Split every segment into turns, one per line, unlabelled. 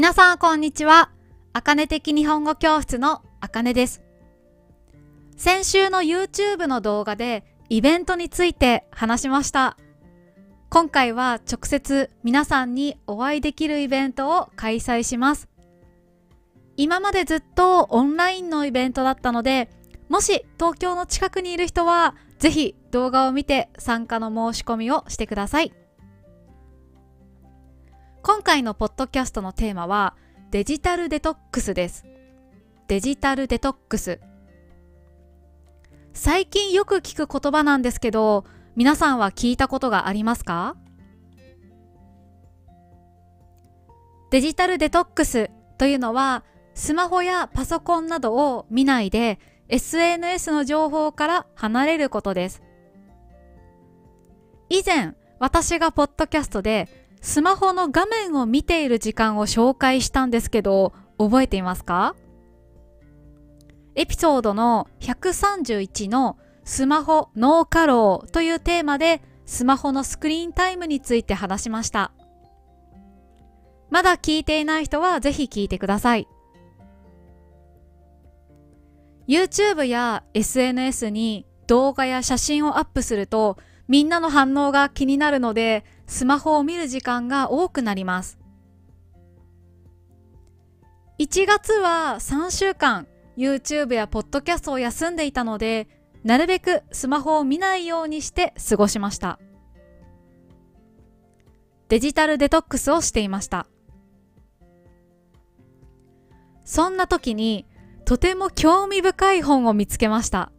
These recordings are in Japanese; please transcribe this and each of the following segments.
皆さんこんにちは。あかね的日本語教室のあかねです。先週の YouTube の動画でイベントについて話しました。今回は直接皆さんにお会いできるイベントを開催します。今までずっとオンラインのイベントだったので、もし東京の近くにいる人はぜひ動画を見て参加の申し込みをしてください。今回のポッドキャストのテーマはデジタルデトックスです。デジタルデトックス。最近よく聞く言葉なんですけど、皆さんは聞いたことがありますか？デジタルデトックスというのは、スマホやパソコンなどを見ないで SNS の情報から離れることです。以前、私がポッドキャストでスマホの画面を見ている時間を紹介したんですけど、覚えていますか？エピソードの131のスマホノーカローというテーマでスマホのスクリーンタイムについて話しました。まだ聞いていない人はぜひ聞いてください。YouTube や SNS に動画や写真をアップするとみんなの反応が気になるのでスマホを見る時間が多くなります。1月は3週間 YouTube やポッドキャストを休んでいたので、なるべくスマホを見ないようにして過ごしました。デジタルデトックスをしていました。そんな時にとても興味深い本を見つけました。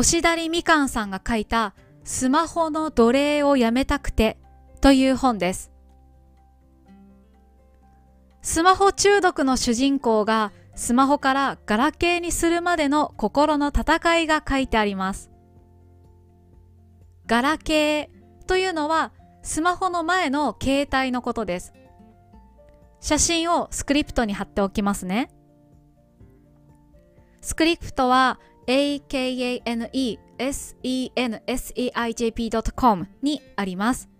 押谷みかんさんが書いたスマホの奴隷をやめたくてという本です。スマホ中毒の主人公がスマホからガラケーにするまでの心の戦いが書いてあります。ガラケーというのはスマホの前の携帯のことです。写真をスクリプトに貼っておきますね。スクリプトは akane senseijp.com にあります。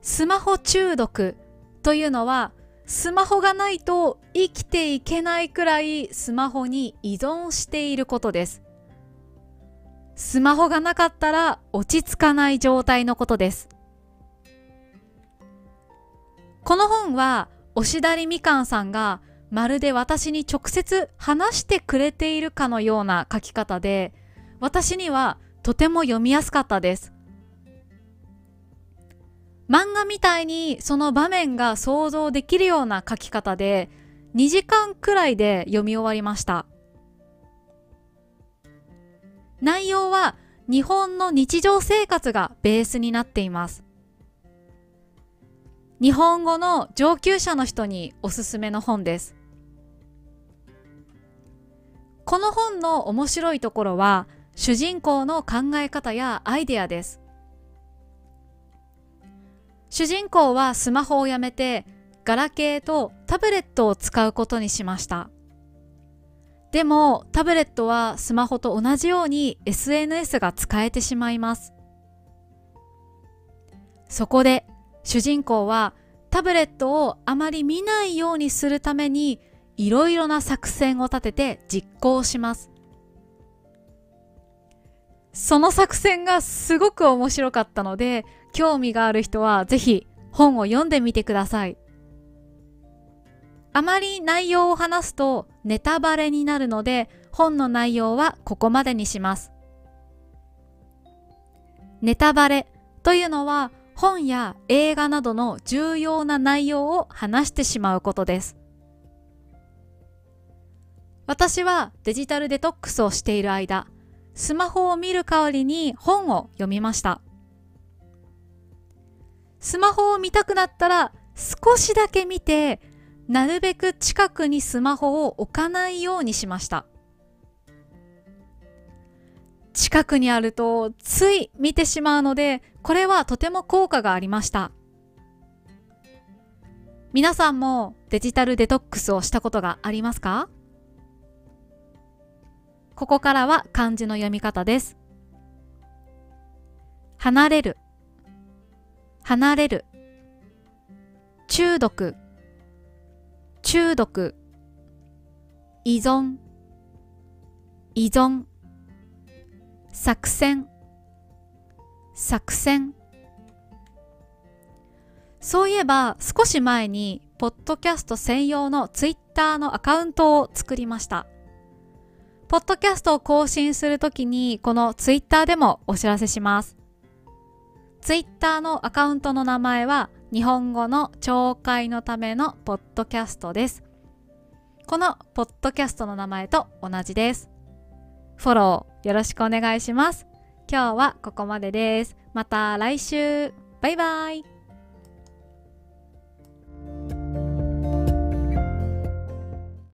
スマホ中毒というのはスマホがないと生きていけないくらいスマホに依存していることです。スマホがなかったら落ち着かない状態のことです。この本は、押谷みかんさんがまるで私に直接話してくれているかのような書き方で、私にはとても読みやすかったです。漫画みたいにその場面が想像できるような書き方で、2時間くらいで読み終わりました。内容は日本の日常生活がベースになっています。日本語の上級者の人におすすめの本です。この本の面白いところは主人公の考え方やアイデアです。主人公はスマホをやめてガラケーとタブレットを使うことにしました。でもタブレットはスマホと同じように SNS が使えてしまいます。そこで主人公はタブレットをあまり見ないようにするためにいろいろな作戦を立てて実行します。その作戦がすごく面白かったので、興味がある人はぜひ本を読んでみてください。あまり内容を話すとネタバレになるので、本の内容はここまでにします。ネタバレというのは本や映画などの重要な内容を話してしまうことです。私はデジタルデトックスをしている間、スマホを見る代わりに本を読みました。スマホを見たくなったら少しだけ見て、なるべく近くにスマホを置かないようにしました。近くにあるとつい見てしまうので、これはとても効果がありました。皆さんもデジタルデトックスをしたことがありますか？ここからは漢字の読み方です。離れる、離れる。中毒。中毒。依存。依存。作戦。作戦。そういえば少し前にポッドキャスト専用のツイッターのアカウントを作りました。ポッドキャストを更新するときにこのツイッターでもお知らせします。ツイッターのアカウントの名前は日本語の聴解のためのポッドキャストです。このポッドキャストの名前と同じです。フォローよろしくお願いします。今日はここまでです。また来週。バイバイ。